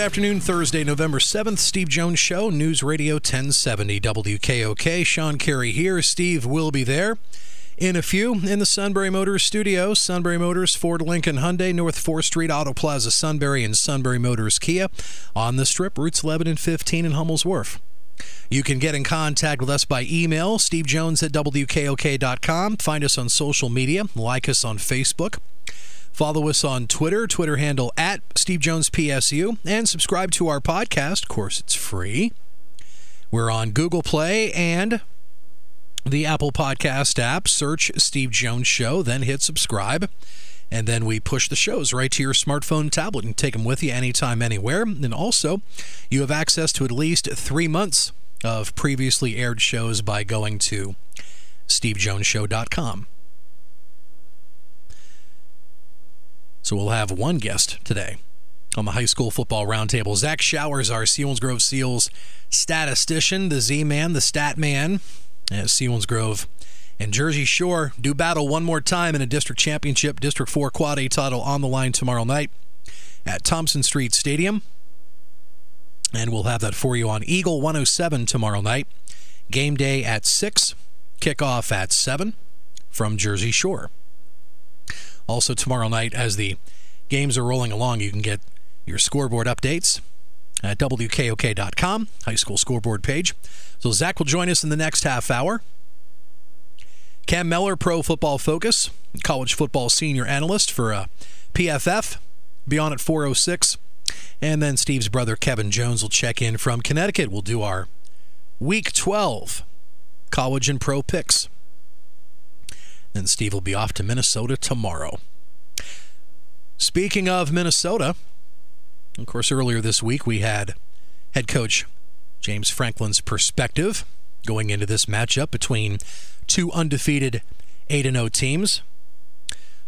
Afternoon, Thursday, November 7th. Steve Jones Show, News Radio 1070 WKOK. Sean Carey here. Steve will be there in a few in the Sunbury Motors studio. Sunbury Motors, Ford Lincoln Hyundai, North 4th Street, Auto Plaza Sunbury, and Sunbury Motors Kia on the strip, routes 11 and 15 in Hummel's Wharf. You can get in contact with us by email, stevejones at WKOK.com. Find us on social media, like us on Facebook. Follow us on Twitter, Twitter handle at Steve Jones PSU, and subscribe to our podcast. Of course, it's free. We're on Google Play and the Apple Podcast app. Search Steve Jones Show, then hit subscribe. And then we push the shows right to your smartphone, tablet, and take them with you anytime, anywhere. And also, you have access to at least three months of previously aired shows by going to stevejonesshow.com. So we'll have one guest today on the high school football roundtable. Zach Showers, our Selinsgrove Seals statistician, the Z Man, the stat man, at as Grove and Jersey Shore do battle one more time in a district championship, District 4 Quad A title on the line tomorrow night at Thompson Street Stadium. And we'll have that for you on Eagle 107 tomorrow night. Game day at 6, kickoff at 7 from Jersey Shore. Also, tomorrow night, as the games are rolling along, you can get your scoreboard updates at WKOK.com, high school scoreboard page. So, Zach will join us in the next half hour. Cam Mellor, Pro Football Focus, college football senior analyst for uh, PFF, be on at 406. And then Steve's brother, Kevin Jones, will check in from Connecticut. We'll do our Week 12 college and pro picks. And Steve will be off to Minnesota tomorrow. Speaking of Minnesota, of course, earlier this week we had head coach James Franklin's perspective going into this matchup between two undefeated 8 0 teams.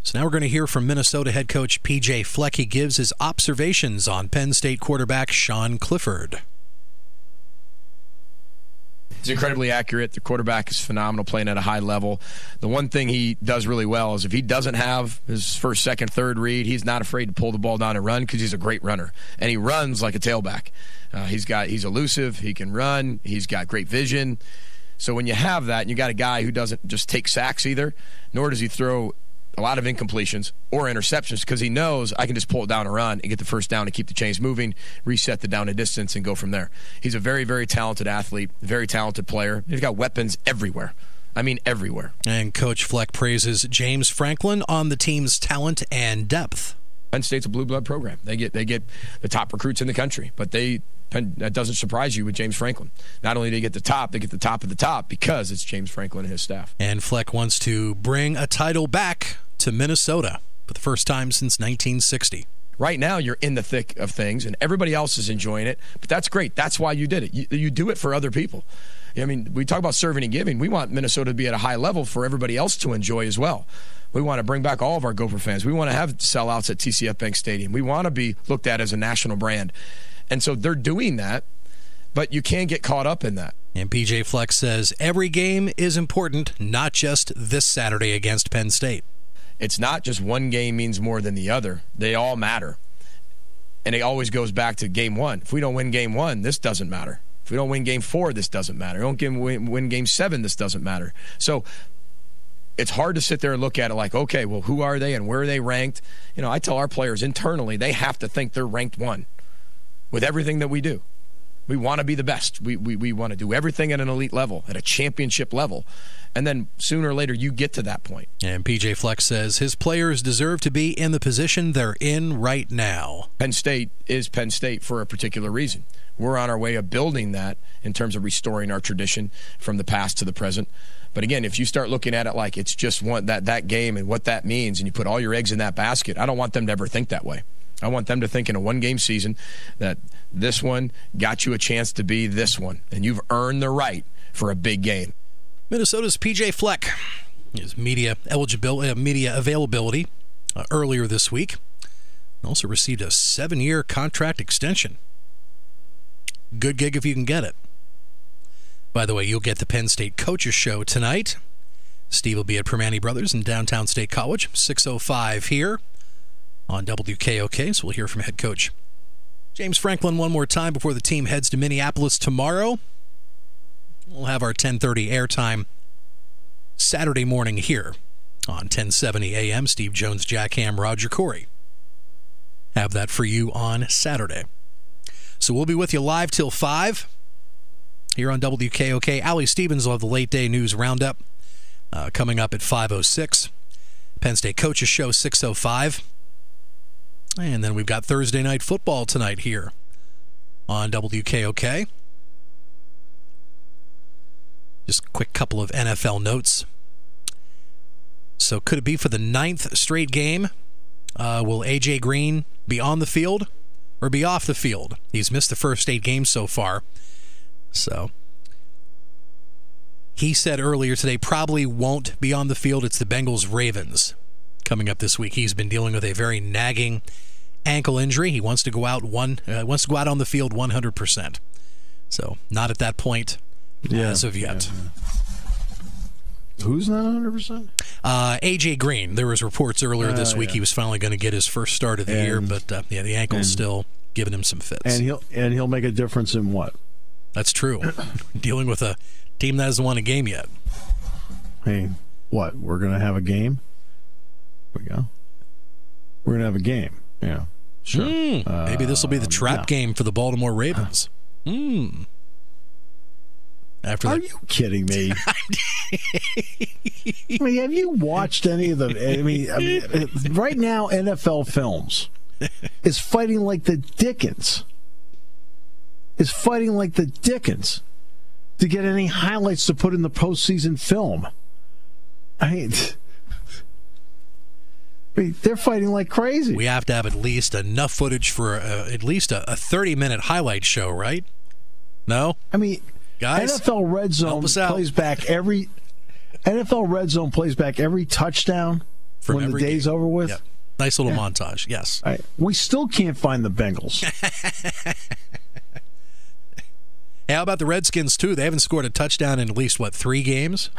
So now we're going to hear from Minnesota head coach PJ Fleck. He gives his observations on Penn State quarterback Sean Clifford. He's incredibly accurate. The quarterback is phenomenal, playing at a high level. The one thing he does really well is if he doesn't have his first, second, third read, he's not afraid to pull the ball down and run because he's a great runner, and he runs like a tailback. Uh, he's got he's elusive. He can run. He's got great vision. So when you have that, and you got a guy who doesn't just take sacks either, nor does he throw a lot of incompletions or interceptions because he knows I can just pull it down and run and get the first down and keep the chains moving, reset the down and distance, and go from there. He's a very, very talented athlete, very talented player. He's got weapons everywhere. I mean, everywhere. And Coach Fleck praises James Franklin on the team's talent and depth. Penn State's a blue blood program. They get they get the top recruits in the country, but they that doesn't surprise you with James Franklin. Not only do they get the top, they get the top of the top because it's James Franklin and his staff. And Fleck wants to bring a title back to Minnesota for the first time since 1960. Right now, you're in the thick of things, and everybody else is enjoying it. But that's great. That's why you did it. You, you do it for other people. I mean, we talk about serving and giving. We want Minnesota to be at a high level for everybody else to enjoy as well. We want to bring back all of our Gopher fans. We want to have sellouts at TCF Bank Stadium. We want to be looked at as a national brand. And so they're doing that, but you can't get caught up in that. And PJ Fleck says every game is important, not just this Saturday against Penn State. It's not just one game means more than the other. They all matter. And it always goes back to game one. If we don't win game one, this doesn't matter. If we don't win game four, this doesn't matter. If we don't win, win game seven, this doesn't matter. So it's hard to sit there and look at it like, okay, well, who are they and where are they ranked? You know, I tell our players internally they have to think they're ranked one with everything that we do. We want to be the best. We, we, we want to do everything at an elite level, at a championship level. And then sooner or later, you get to that point. And PJ Fleck says his players deserve to be in the position they're in right now. Penn State is Penn State for a particular reason. We're on our way of building that in terms of restoring our tradition from the past to the present. But again, if you start looking at it like it's just one that that game and what that means, and you put all your eggs in that basket, I don't want them to ever think that way. I want them to think in a one game season that this one got you a chance to be this one, and you've earned the right for a big game. Minnesota's PJ Fleck, his media eligibility, uh, media availability uh, earlier this week, also received a seven year contract extension. Good gig if you can get it. By the way, you'll get the Penn State Coaches Show tonight. Steve will be at Primanti Brothers in downtown State College, 605 here on WKOK. So we'll hear from head coach James Franklin one more time before the team heads to Minneapolis tomorrow. We'll have our 1030 airtime Saturday morning here on 1070 AM. Steve Jones, Jack Ham, Roger Corey. Have that for you on Saturday. So we'll be with you live till 5 here on WKOK. Ali Stevens will have the late day news roundup uh, coming up at 5.06. Penn State Coaches Show 6.05. And then we've got Thursday night football tonight here on WKOK. Just a quick couple of NFL notes. So, could it be for the ninth straight game? Uh, will A.J. Green be on the field or be off the field? He's missed the first eight games so far. So, he said earlier today probably won't be on the field. It's the Bengals Ravens coming up this week. He's been dealing with a very nagging ankle injury. He wants to go out one uh, wants to go out on the field 100%. So, not at that point yeah, as of yet. Yeah, yeah. Who's not 100%? Uh, AJ Green. There was reports earlier uh, this week he was finally going to get his first start of the and, year, but uh, yeah, the ankle's and, still giving him some fits. And he'll and he'll make a difference in what? That's true. Dealing with a team that hasn't won a game yet. Hey, what? We're going to have a game? We go. We're going to have a game. Yeah. Sure. Mm, uh, maybe this will be the trap yeah. game for the Baltimore Ravens. Hmm. After Are you kidding me? I mean, have you watched any of the? I mean, I mean, right now, NFL Films is fighting like the Dickens. Is fighting like the Dickens to get any highlights to put in the postseason film. I mean, they're fighting like crazy. We have to have at least enough footage for uh, at least a, a 30 minute highlight show, right? No? I mean, guys, NFL Red Zone plays back every NFL Red Zone plays back every touchdown From when every the day's game. over with. Yep. Nice little yeah. montage. Yes. Right. We still can't find the Bengals. hey, how about the Redskins too? They haven't scored a touchdown in at least what three games.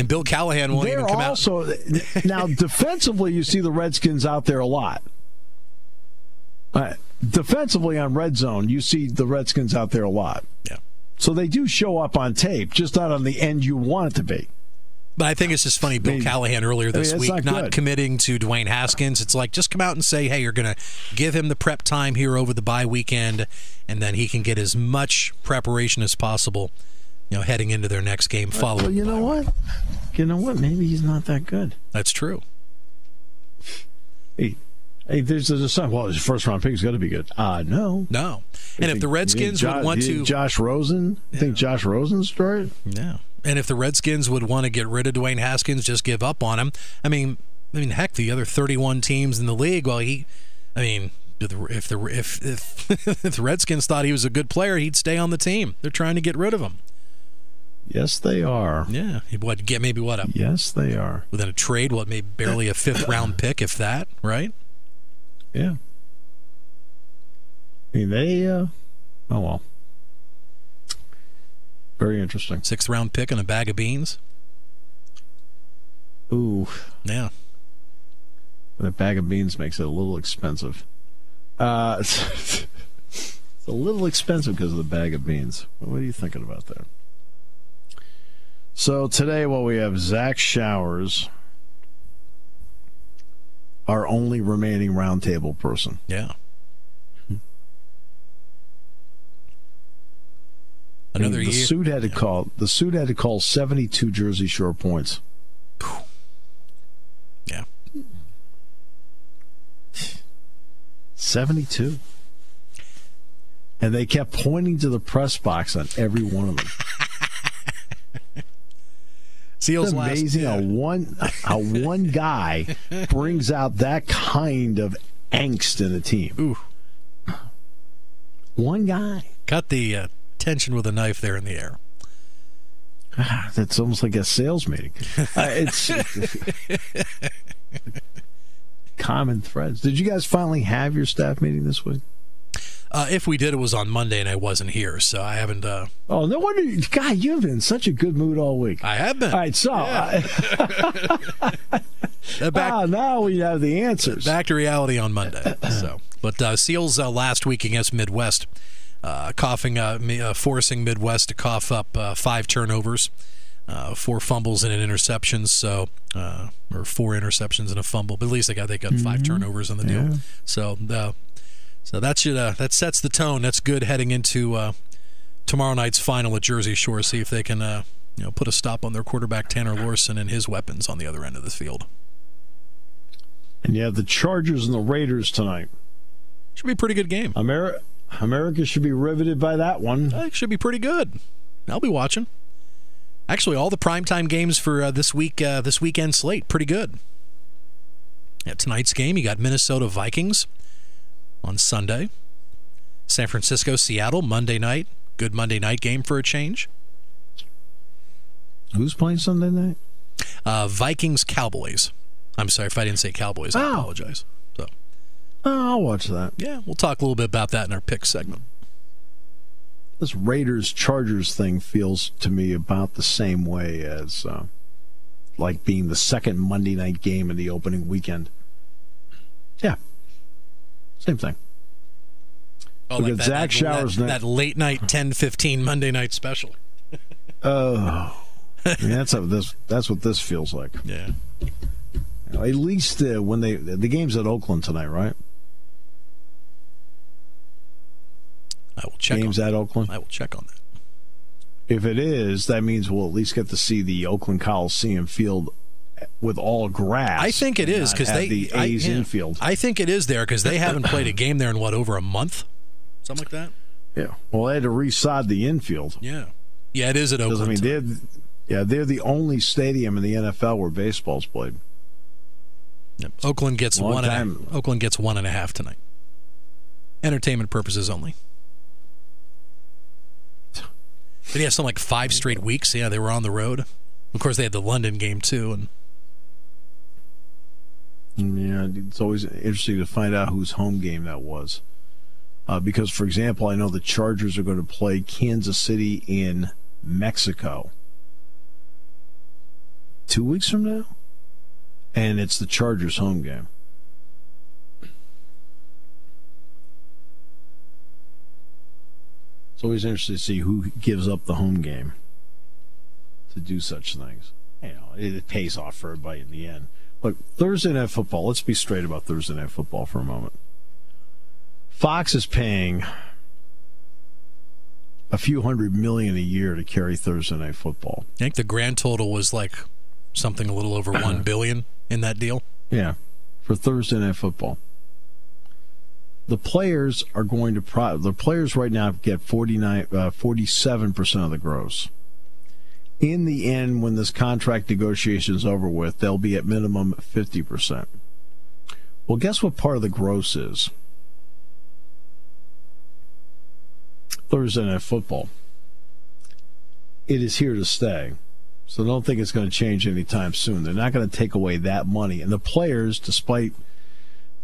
And Bill Callahan won't They're even come also, out. now, defensively, you see the Redskins out there a lot. Uh, defensively on red zone, you see the Redskins out there a lot. Yeah. So they do show up on tape, just not on the end you want it to be. But I think it's just funny. Bill I mean, Callahan earlier this I mean, week not, not committing to Dwayne Haskins. It's like just come out and say, "Hey, you're going to give him the prep time here over the bye weekend, and then he can get as much preparation as possible you know, heading into their next game following. Well, you know what? You know what? Maybe he's not that good. That's true. Hey, hey there's a son. Well, his first round pick is going to be good. Uh no, no. And if the Redskins would want to, Josh Rosen, yeah. think Josh Rosen's right? Yeah. And if the Redskins would want to get rid of Dwayne Haskins, just give up on him. I mean, I mean, heck, the other 31 teams in the league. Well, he, I mean, if the if if, if the Redskins thought he was a good player, he'd stay on the team. They're trying to get rid of him. Yes, they are. Yeah, what get maybe what a yes, they are. Within a trade, what maybe barely a fifth round pick, if that, right? Yeah. I mean, they. Uh, oh well. Very interesting. Sixth round pick and a bag of beans. Ooh. Yeah. a bag of beans makes it a little expensive. Uh, it's, it's a little expensive because of the bag of beans. What are you thinking about that? So today, what we have Zach Showers, our only remaining roundtable person. Yeah. Another the year. suit had to Yeah. call the suit had to call 72 Jersey Shore points. Yeah. 72. And they kept pointing to the press box on every one of them. Seals It's last. amazing yeah. how one how one guy brings out that kind of angst in a team. Ooh. One guy. Cut the uh, tension with a knife there in the air. Ah, That's almost like a sales meeting. Uh, it's common threads. Did you guys finally have your staff meeting this week? Uh, if we did, it was on Monday, and I wasn't here, so I haven't. Uh, Oh, no wonder. God, you've been in such a good mood all week. I have been. All right, so uh, Uh, back ah, now we have the answers. back to reality on Monday. So, but uh, Seals uh, last week against Midwest, uh, coughing, uh, uh, forcing Midwest to cough up uh, five turnovers, uh, four fumbles and an interception. So, uh, or four interceptions and a fumble. But at least they got they got five turnovers on the deal. Yeah. So, uh, so that should uh, that sets the tone. That's good heading into uh, tomorrow night's final at Jersey Shore. See if they can. Uh, you know, put a stop on their quarterback Tanner Lorson and his weapons on the other end of the field. and you have the Chargers and the Raiders tonight. Should be a pretty good game. Ameri- America should be riveted by that one. Uh, It should be pretty good. I'll be watching. Actually, all the primetime games for uh, this week, uh, this weekend slate, pretty good. At tonight's game, you got Minnesota Vikings on Sunday, San Francisco Seattle Monday night. Good Monday night game for a change. Who's playing Sunday night? Uh, Vikings Cowboys. I'm sorry if I didn't say Cowboys. I Oh. apologize. So Oh, I'll watch that. yeah, we'll talk a little bit about that in our pick segment. This Raiders Chargers thing feels to me about the same way as uh, like being the second Monday night game in the opening weekend. Yeah, same thing. Oh, Look at Zach Showers that, that late night 10:15 Monday night special. Oh, I mean, that's how this. That's what this feels like. Yeah. At least uh, when they the game's at Oakland tonight, right? I will check. game's on, at Oakland. I will check on that. If it is, that means we'll at least get to see the Oakland Coliseum field with all grass. I think it is because they the I- A's yeah. infield. I think it is there because they haven't played a game there in what over a month, something like that. Yeah. Well, they had to resod the infield. Yeah, yeah, it is at Oakland. I mean, they're yeah, they're the only stadium in the NFL where baseball's played. Yep. Oakland gets Long one. And a, Oakland gets one and a half tonight. Entertainment purposes only. Did he have something like five straight weeks? Yeah, they were on the road. Of course, they had the London game too, and Yeah, it's always interesting to find out whose home game that was. Uh, because, for example, I know the Chargers are going to play Kansas City in Mexico two weeks from now, and it's the Chargers' home game. It's always interesting to see who gives up the home game to do such things. You know, it, pays off for everybody in the end. Look, Thursday Night Football, let's be straight about Thursday Night Football for a moment. Fox is paying a few hundred million a year to carry Thursday Night Football. I think the grand total was like something a little over one billion in that deal. Yeah, for Thursday Night Football. The players are going to pro- the players right now get 49 uh, 47% of the gross. In the end when this contract negotiation is over with, they'll be at minimum 50%. Well, guess what part of the gross is? Thursday Night Football. It is here to stay. So don't think it's going to change anytime soon. They're not going to take away that money. And the players, despite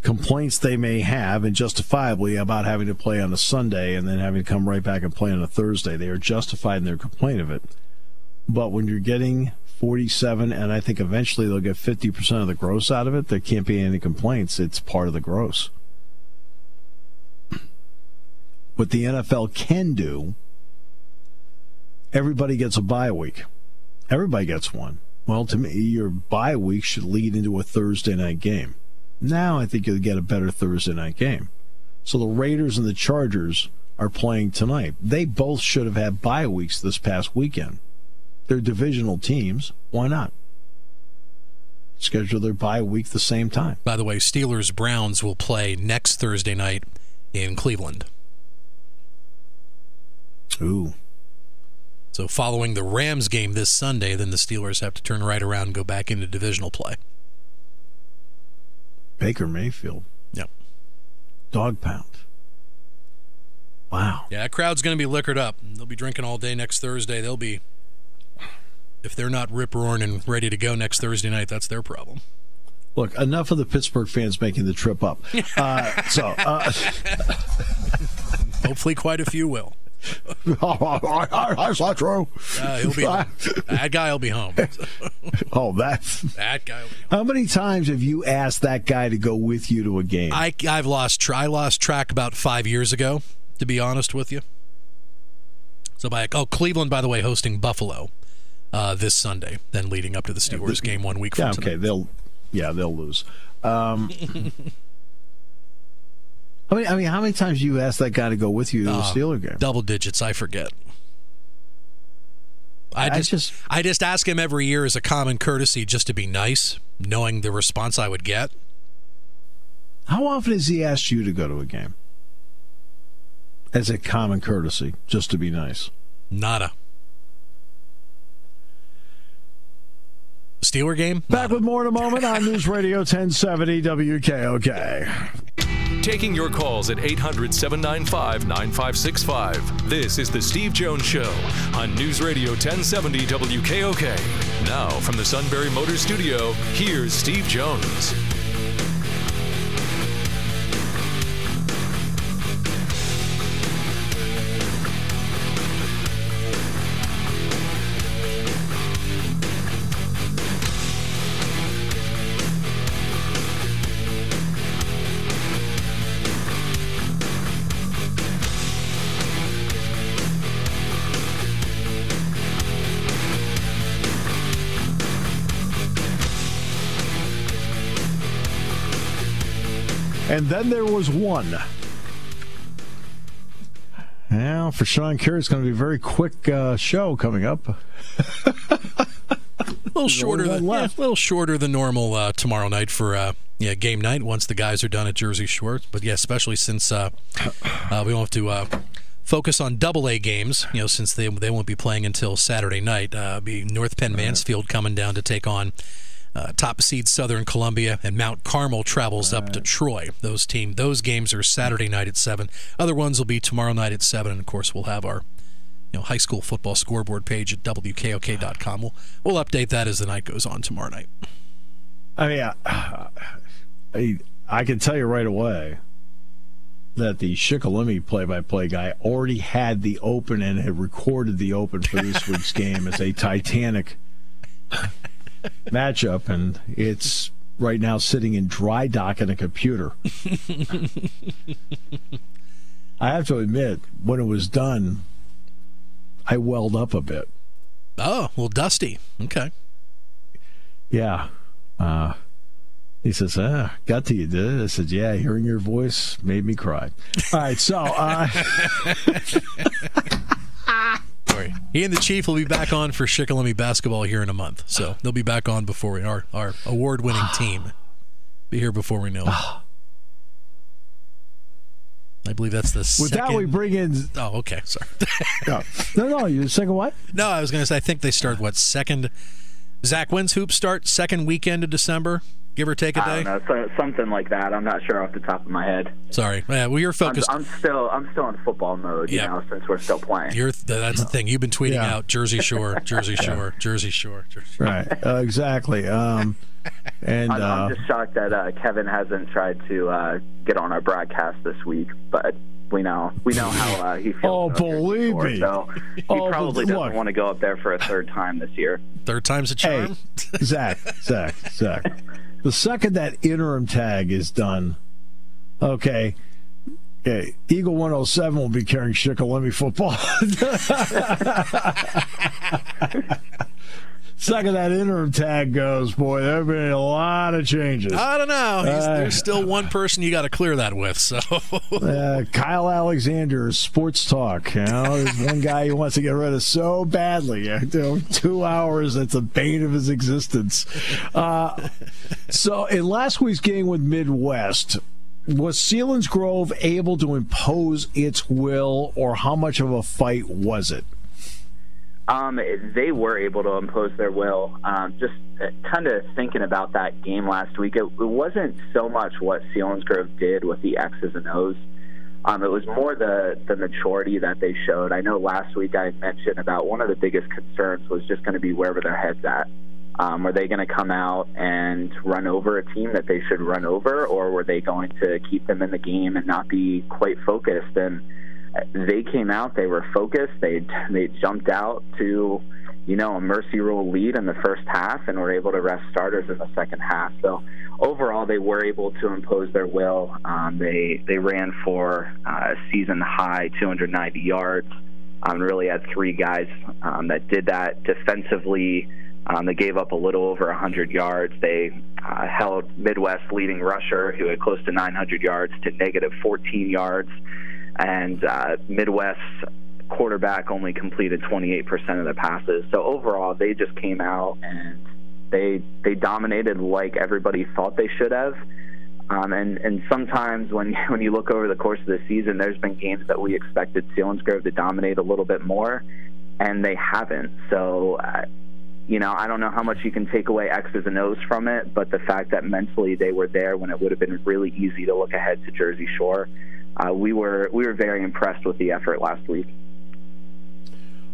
complaints they may have, and justifiably, about having to play on a Sunday and then having to come right back and play on a Thursday, they are justified in their complaint of it. But when you're getting 47, and I think eventually they'll get 50% of the gross out of it, there can't be any complaints. It's part of the gross. What the NFL can do, everybody gets a bye week. Everybody gets one. Well, to me, your bye week should lead into a Thursday night game. Now I think you'll get a better Thursday night game. So the Raiders and the Chargers are playing tonight. They both should have had bye weeks this past weekend. They're divisional teams. Why not? Schedule their bye week the same time. By the way, Steelers Browns will play next Thursday night in Cleveland. Ooh. So following the Rams game this Sunday, then the Steelers have to turn right around and go back into divisional play. Baker Mayfield. Yep. Dog pound. Wow. Yeah, that crowd's going to be liquored up. They'll be drinking all day next Thursday. They'll be, if they're not rip roaring and ready to go next Thursday night, that's their problem. Look, enough of the Pittsburgh fans making the trip up. Uh, so, uh, hopefully, quite a few will. That's not true. Uh, he'll be home. that guy will be home. oh, that's that guy. How many times have you asked that guy to go with you to a game? I I've lost I lost track about five years ago. To be honest with you. So by oh Cleveland, by the way, hosting Buffalo uh, this Sunday, then leading up to the Steelers game one week. Yeah, from okay, tonight. they'll yeah they'll lose. Um, I mean, I mean, how many times you asked that guy to go with you to the Uh, Steeler game? Double digits, I forget. I I just, just- I just ask him every year as a common courtesy just to be nice, knowing the response I would get. How often has he asked you to go to a game? As a common courtesy, just to be nice. Nada. Steeler game? Back with more in a moment on News Radio 1070 WKOK. Taking your calls at 800 795 9565. This is The Steve Jones Show on News Radio 1070 WKOK. Now, from the Sunbury Motor Studio, here's Steve Jones. And then there was one. Now, for Sean Carey, it's going to be a very quick uh, show coming up. A little shorter than yeah, a little shorter than normal uh, tomorrow night for uh, yeah game night once the guys are done at Jersey Shore. But yeah, especially since uh, uh, we won't have to uh, focus on double A games. You know, since they they won't be playing until Saturday night. Uh, be North Penn Mansfield coming down to take on. Uh, top seed Southern Columbia and Mount Carmel travels up to Troy. Those team those games are Saturday night at seven. Other ones will be tomorrow night at seven. And of course, we'll have our you know high school football scoreboard page at wkok.com. We'll we'll update that as the night goes on tomorrow night. I mean, I, I, I can tell you right away that the Shikellamy play-by-play guy already had the open and had recorded the open for this week's game as a Titanic matchup, and it's right now sitting in dry dock in a computer. I have to admit, when it was done, I welled up a bit. Oh, well, Dusty. Okay. Yeah. Uh, he says, ah, got to you, did it? I said, yeah, hearing your voice made me cry. All right, so uh, Sorry. He and the Chief will be back on for Shikellamy basketball here in a month. So they'll be back on before we our our award winning team. Be here before we know. I believe that's the with second. that, we bring in. oh, okay. Sorry. No, no, no you second what? no, I was going to say, I think they start, what, second? Zach, when's Hoop start? Second weekend of December? Give or take a day? don't know, so, something like that. I'm not sure off the top of my head. Sorry. Yeah, well, you're I'm, focused. I'm still I'm still in football mode, you Yeah. know, since we're still playing. You're that's the thing. You've been tweeting Yeah. out Jersey Shore, Jersey Shore, Jersey Shore. Jersey Shore. Right, uh, exactly. Um, and I'm, uh, I'm just shocked that uh, Kevin hasn't tried to uh, get on our broadcast this week, but we know we know how uh, he feels. Oh, about Jersey believe Shore, me. So he Oh, probably doesn't look. want to go up there for a third time this year. Third time's a hey, charm. Zach, Zach, Zach. The second that interim tag is done, okay. Okay, Eagle 107 will be carrying Shikellamy football. second that interim tag goes, boy, there have been a lot of changes. I don't know. Uh, there's still one person you got to clear that with. So uh, Kyle Alexander, sports talk. You know, there's one guy he wants to get rid of so badly. You know, two hours. That's a bane of his existence. Uh, so in last week's game with Midwest was Selinsgrove able to impose its will, or how much of a fight was it? Um, they were able to impose their will. Um, just uh, kind of thinking about that game last week, it, it wasn't so much what Selinsgrove did with the X's and O's. Um, it was more the the maturity that they showed. I know last week I mentioned about one of the biggest concerns was just going to be wherever their heads at. Um, were they going to come out and run over a team that they should run over, or were they going to keep them in the game and not be quite focused? And they came out, they were focused, they they jumped out to, you know, a mercy rule lead in the first half, and were able to rest starters in the second half. So overall, they were able to impose their will. Um, they they ran for uh, season high 290 yards. Um, really had three guys um, that did that defensively. Um, they gave up a little over 100 yards. They uh, held Midwest leading rusher, who had close to 900 yards, to negative 14 yards. And uh, Midwest quarterback only completed 28% of the passes. So overall, they just came out and they they dominated like everybody thought they should have. Um, and and sometimes when when you look over the course of the season, there's been games that we expected Selinsgrove to dominate a little bit more, and they haven't. So. Uh, you know, I don't know how much you can take away X's and O's from it, but the fact that mentally they were there when it would have been really easy to look ahead to Jersey Shore, uh, we were we were very impressed with the effort last week.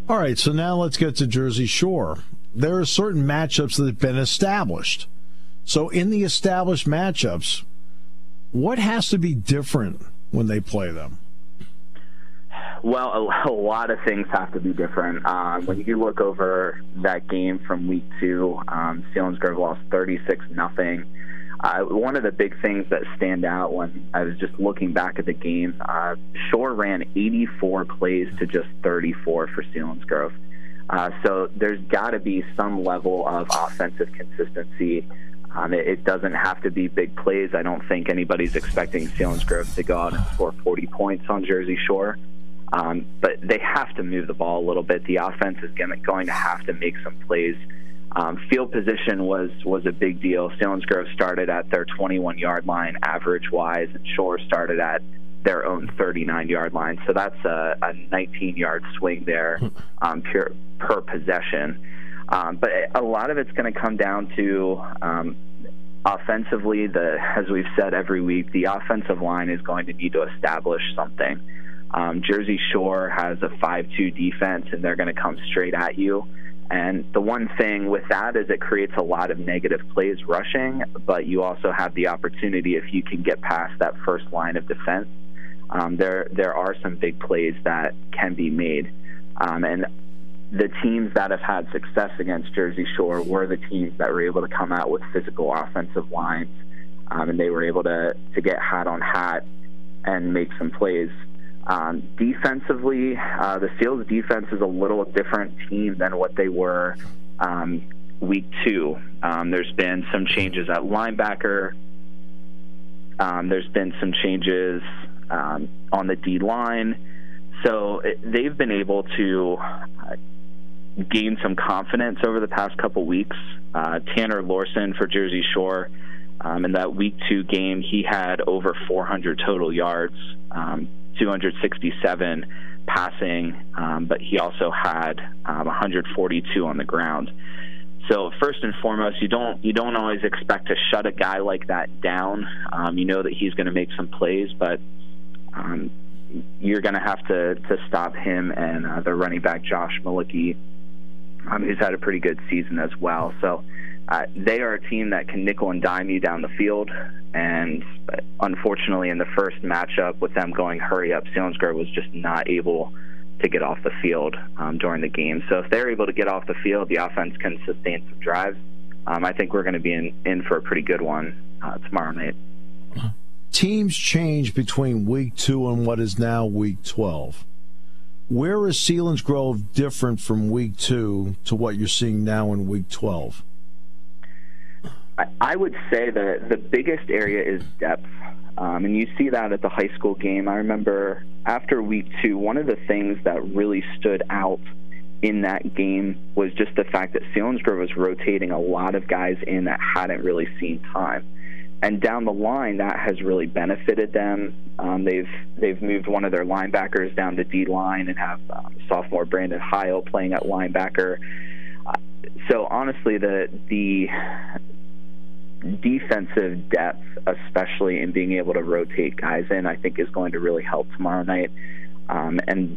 All right, so now let's get to Jersey Shore. There are certain matchups that have been established. So in the established matchups, what has to be different when they play them? Well, a, a, lot of things have to be different. Um, when you look over that game from week two, um, Selinsgrove lost 36 nothing. One of the big things that stand out when I was just looking back at the game, uh, Shore ran 84 plays to just 34 for Selinsgrove. Uh, so there's got to be some level of offensive consistency. Um, it, it, doesn't have to be big plays. I don't think anybody's expecting Selinsgrove to go out and score 40 points on Jersey Shore. Um, but they have to move the ball a little bit. The offense is gonna, going to have to make some plays. Um, field position was was a big deal. Selinsgrove started at their 21 yard line average wise, and Shore started at their own 39 yard line. So that's a, a 19 yard swing there um, per, per possession. Um, but a lot of it's going to come down to um, offensively. The as we've said every week, the offensive line is going to need to establish something. Um, Jersey Shore has a 5-2 defense, and they're going to come straight at you. And the one thing with that is it creates a lot of negative plays rushing, but you also have the opportunity if you can get past that first line of defense. Um, there, there are some big plays that can be made, um, and the teams that have had success against Jersey Shore were the teams that were able to come out with physical offensive lines, um, and they were able to to get hat on hat and make some plays. Um, defensively, uh, the Seals defense is a little different team than what they were um, week two. Um, there's been some changes at linebacker. Um, there's been some changes um, on the D line. So it, they've been able to uh, gain some confidence over the past couple weeks. Uh, Tanner Lorson for Jersey Shore. Um, in that week two game, he had over 400 total yards. Um, 267 passing, um, but he also had um, 142 on the ground. So first and foremost, you don't you don't always expect to shut a guy like that down. Um, you know that he's going to make some plays, but um, you're going to have to to stop him and uh, the running back Josh Malicki, um, who's had a pretty good season as well. So uh, they are a team that can nickel and dime you down the field. And unfortunately, in the first matchup with them going hurry up, Selinsgrove was just not able to get off the field um, during the game. So if they're able to get off the field, the offense can sustain some drives. Um, I think we're going to be in, in for a pretty good one uh, tomorrow night. Teams change between week two and what is now week 12. where is Selinsgrove different from week two to what you're seeing now in week 12? I would say that the biggest area is depth. Um, and you see that at the high school game. I remember after week two, one of the things that really stood out in that game was just the fact that Selinsgrove was rotating a lot of guys in that hadn't really seen time. And down the line, that has really benefited them. Um, they've they've moved one of their linebackers down to D line and have um, sophomore Brandon Heil playing at linebacker. Uh, so honestly, the the defensive depth, especially in being able to rotate guys in, I think is going to really help tomorrow night. Um, and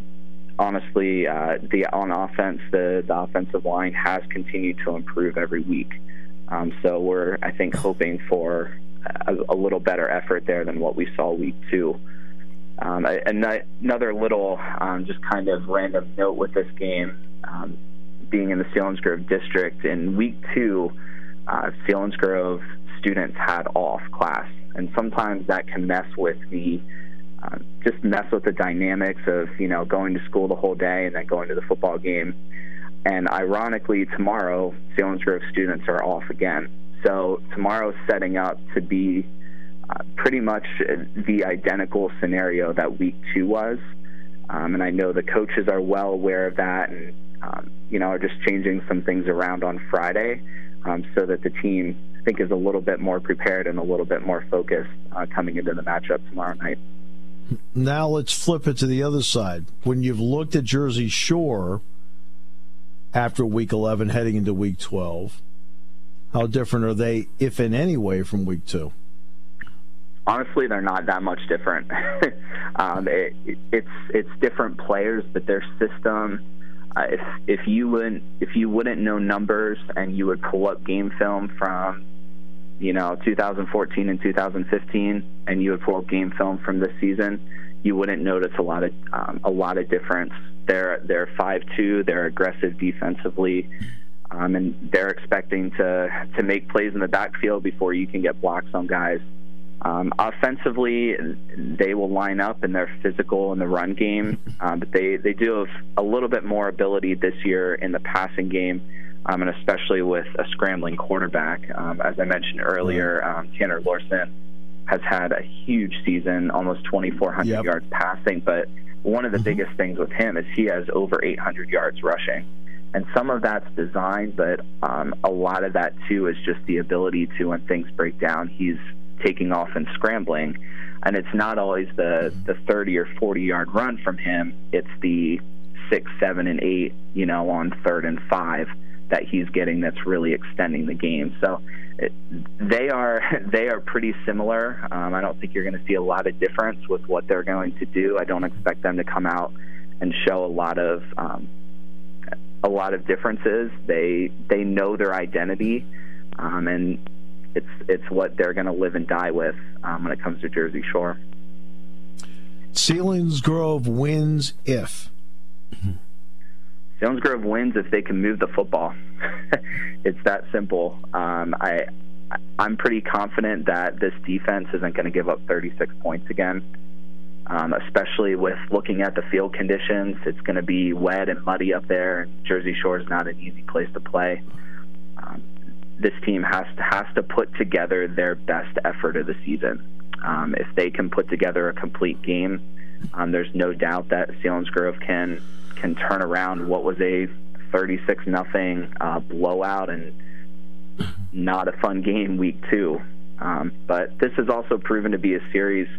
honestly, uh, the on offense, the, the offensive line has continued to improve every week. Um, so we're, I think, hoping for a, a, little better effort there than what we saw week two. Um, another little, um, just kind of random note with this game, um, being in the Selinsgrove district in week two uh, Selinsgrove students had off class, and sometimes that can mess with the uh, just mess with the dynamics of you know going to school the whole day and then going to the football game. And ironically, tomorrow Selinsgrove students are off again. So tomorrow's setting up to be uh, pretty much the identical scenario that week two was. Um, and I know the coaches are well aware of that, and um, you know are just changing some things around on Friday um, so that the team, I think, is a little bit more prepared and a little bit more focused uh, coming into the matchup tomorrow night. Now let's flip it to the other side. When you've looked at Jersey Shore after Week 11, heading into Week 12, how different are they, if in any way, from Week Two? honestly, they're not that much different. um, it, it's it's different players, but their system, if if you wouldn't if you wouldn't know numbers and you would pull up game film from you know 2014 and 2015 and you would pull up game film from this season you wouldn't notice a lot of um, a lot of difference. They're they're 5-2 they're aggressive defensively um, and they're expecting to to make plays in the backfield before you can get blocks on guys um, offensively, they will line up and they're physical in the run game, um, but they, they do have a little bit more ability this year in the passing game, um, and especially with a scrambling quarterback. Um, as I mentioned earlier, um, Tanner Lorson has had a huge season, almost 2,400 yep. yards passing, but one of the mm-hmm. biggest things with him is he has over 800 yards rushing. And some of that's design, but um, a lot of that too is just the ability to, when things break down, he's taking off and scrambling. And it's not always the, the 30 or 40 yard run from him, it's the six, seven, and eight, you know, on third and five that he's getting that's really extending the game. So it, they are they are pretty similar. Um, I don't think you're going to see a lot of difference with what they're going to do. I don't expect them to come out and show a lot of um, a lot of differences. They they know their identity, um, and it's it's what they're going to live and die with um, when it comes to Jersey Shore. Selinsgrove wins if. Selinsgrove wins if they can move the football. it's that simple. Um, I I'm pretty confident that this defense isn't going to give up 36 points again. Um, especially with looking at the field conditions, it's going to be wet and muddy up there. And Jersey Shore is not an easy place to play. This team has to has to put together their best effort of the season. Um, if they can put together a complete game, um, there's no doubt that Selinsgrove can can turn around what was a 36 nothing uh, blowout and not a fun game week two. Um, but this has also proven to be a series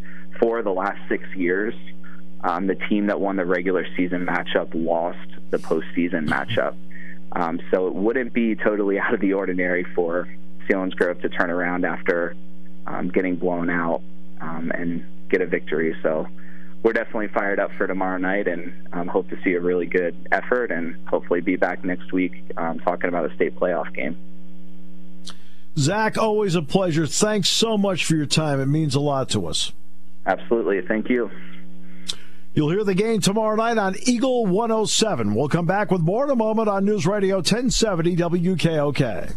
for the last six years. Um, the team that won the regular season matchup lost the postseason matchup. Um, so it wouldn't be totally out of the ordinary for Selinsgrove to turn around after um, getting blown out um, and get a victory. So we're definitely fired up for tomorrow night and um, hope to see a really good effort and hopefully be back next week um, talking about a state playoff game. Zach, always a pleasure. Thanks so much for your time. It means a lot to us. Absolutely. Thank you. You'll hear the game tomorrow night on Eagle 107. We'll come back with more in a moment on News Radio 1070 WKOK.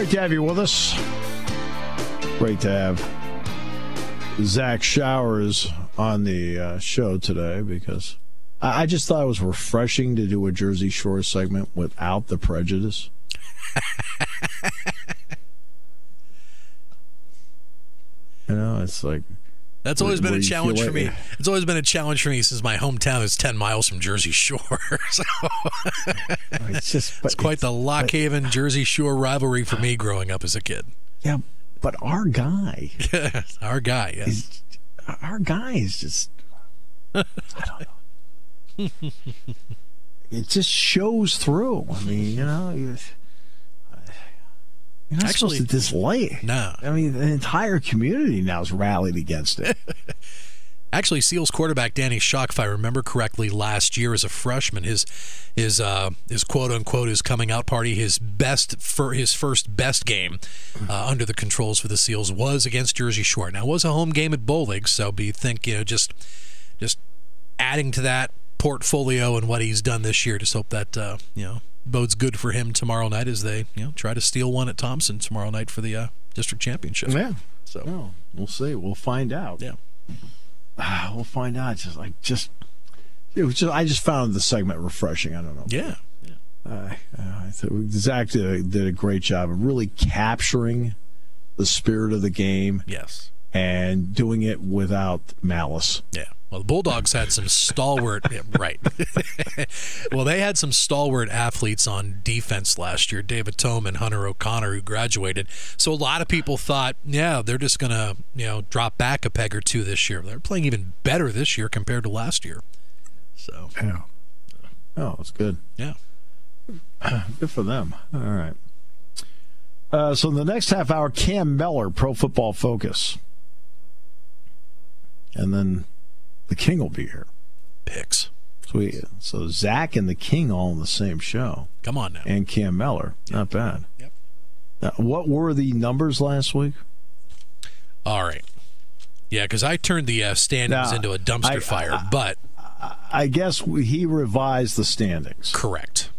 Great to have you with us. Great to have Zach Showers on the uh, show today because I, I just thought it was refreshing to do a Jersey Shore segment without the prejudice. you know, it's like that's always been a challenge for me. It's always been a challenge for me since my hometown is ten miles from Jersey Shore. so it's just it's quite the Lock Haven Jersey Shore rivalry for me growing up as a kid. Yeah, but our guy, our guy, yes. Is, our guy is just. I don't know. it just shows through. I mean, you know. You're not Actually, supposed to dislike. No, I mean the entire community now is rallied against it. Actually, Seals quarterback Danny Shock, if I remember correctly, last year as a freshman, his his uh, his quote unquote his coming out party, his best for his first best game uh, under the controls for the Seals was against Jersey Shore. Now it was a home game at Bolig, so be think you know just just adding to that portfolio and what he's done this year. Just hope that uh, you know bodes good for him tomorrow night as they you know try to steal one at Thompson tomorrow night for the uh, district championship. Yeah. So we'll see. We'll find out. Yeah. Ah, we'll find out. Just like just, it was just I just found the segment refreshing. I don't know. Yeah. yeah. Uh, I thought Zach did a, did a great job of really capturing the spirit of the game. Yes. And doing it without malice. Yeah. Well, the Bulldogs had some stalwart, right. well, they had some stalwart athletes on defense last year. David Tome and Hunter O'Connor, who graduated. So a lot of people thought, yeah, they're just going to, you know, drop back a peg or two this year. They're playing even better this year compared to last year. So, yeah. Oh, it's good. Yeah. Good for them. All right. Uh, so in the next half hour, Cam Mellor, Pro Football Focus. And then the King will be here. Picks. Sweet. So Zach and the King all on the same show. Come on now. And Cam Mellor. Yep. Not bad. Yep. Now, what were the numbers last week? All right. Yeah, because I turned the uh, standings now, into a dumpster I, fire, I, but. I, I guess he revised the standings. Correct.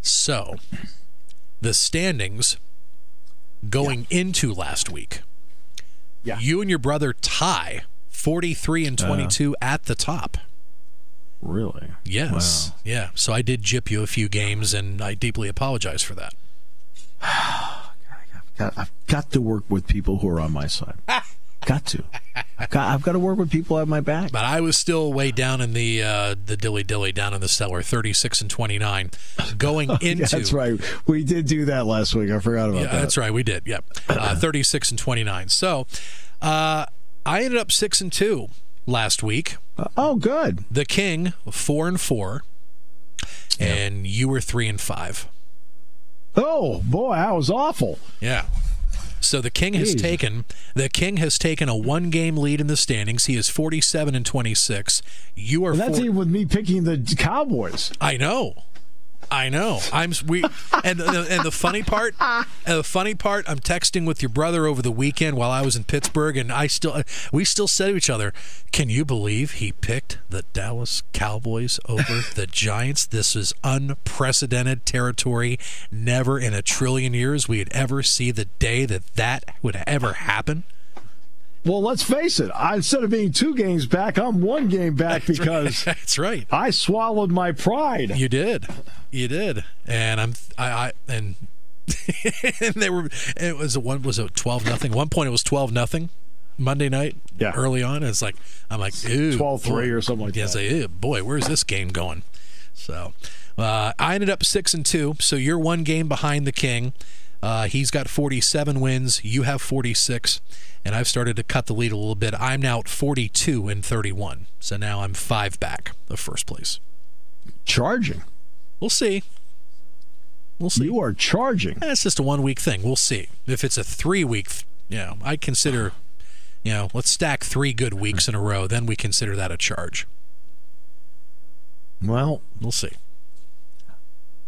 So, the standings going yeah. into last week yeah. You and your brother tie 43 and 22 uh, at the top. Really? Yes. Wow. Yeah. So I did jip you a few games, and I deeply apologize for that. I've, got, I've got to work with people who are on my side. got to. I've got, I've got to work with people at my back. But I was still way down in the uh, the dilly dilly down in the cellar, thirty six and twenty nine, going into. yeah, that's right. We did do that last week. I forgot about yeah, that. That's right. We did. Yep. Uh, thirty six and twenty nine. So, uh, I ended up six and two last week. Uh, oh, good. The King four and four, yeah. and you were three and five. Oh boy, that was awful. Yeah. So the King has Jeez. taken the King has taken a one game lead in the standings. He is 47 and 26. You are and that's four- even with me picking the Cowboys. I know. I know. I'm we and the, and the funny part, the funny part, I'm texting with your brother over the weekend while I was in Pittsburgh, and I still we still said to each other, "Can you believe he picked the Dallas Cowboys over the Giants? This is unprecedented territory. Never in a trillion years we'd ever see the day that that would ever happen." Well, let's face it. I, instead of being two games back, I'm one game back That's because right. That's right. I swallowed my pride. You did, you did, and I'm I, I and and they were it was a one was it twelve nothing. One point it was twelve nothing Monday night. Yeah. early on, it's like I'm like ew, 12-3 or something like yeah, that. Say, ew, boy, where's this game going? So uh, I ended up six and two. So you're one game behind the king. Uh, he's got 47 wins. You have 46, and I've started to cut the lead a little bit. I'm now at 42 and 31. So now I'm five back of first place. Charging. We'll see. We'll see. You are charging. Eh, It's just a one week thing. We'll see. If it's a three week, th- you know, I consider, you know, let's stack three good weeks in a row. Then we consider that a charge. Well, We'll see.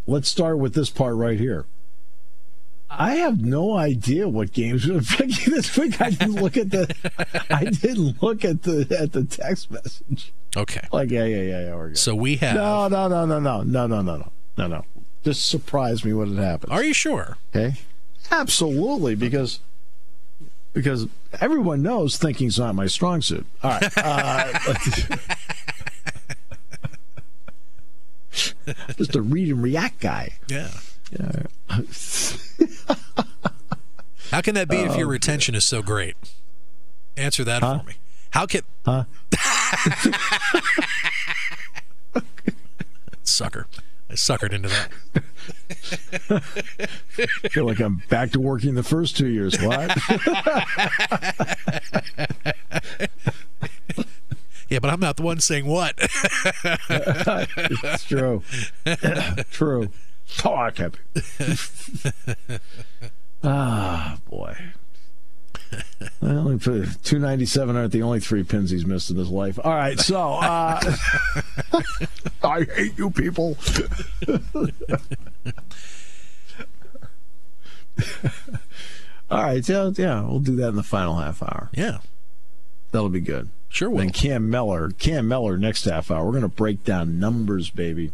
let's start with this part right here. I have no idea what games we're picking this week. I didn't look at the. I didn't look at the at the text message. Okay. Like yeah yeah yeah yeah we're good. So we have. No no no no no no no no no no no. Just surprise me when it happens. Are you sure? Okay. Absolutely, because because everyone knows thinking's not my strong suit. All right. Uh, just a read and react guy. Yeah. How can that be if your oh, retention is so great? Answer that for me. How can. Huh? Sucker. I suckered into that. I feel like I'm back to working the first two years. What? Yeah, but I'm not the one saying what. it's true. true. Oh, I kept ah, boy. Well, two ninety seven aren't the only three pins he's missed in his life. All right, so uh, I hate you people. All right, yeah, yeah, we'll do that in the final half hour. yeah. That'll be good. Sure will. Then Cam Mellor, Cam Mellor next half hour. We're going to break down numbers, baby.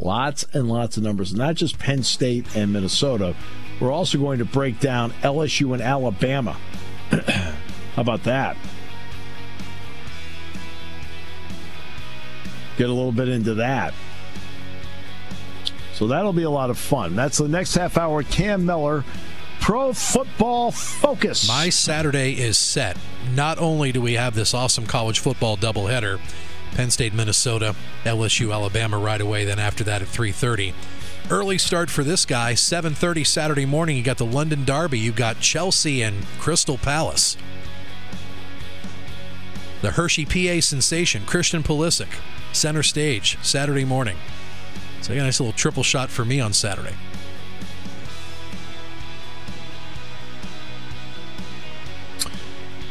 Lots and lots of numbers, not just Penn State and Minnesota. We're also going to break down LSU and Alabama. How about that? Get a little bit into that. So that'll be a lot of fun. That's the next half hour. Cam Mellor, Pro Football Focus. My Saturday is set. Not only do we have this awesome college football doubleheader, Penn State, Minnesota, LSU, Alabama right away, then after that at 3:30. Early start for this guy, 7:30 Saturday morning. You got the London Derby, you got Chelsea and Crystal Palace. The Hershey PA sensation, Christian Pulisic, center stage, Saturday morning. So, a nice little triple shot for me on Saturday.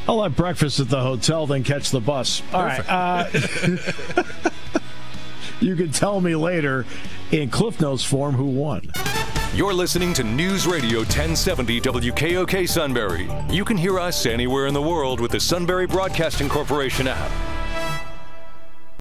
I'll have breakfast at the hotel, then catch the bus. All right. Uh, you can tell me later in Cliff Notes form who won. You're listening to News Radio 1070 WKOK Sunbury. You can hear us anywhere in the world with the Sunbury Broadcasting Corporation app.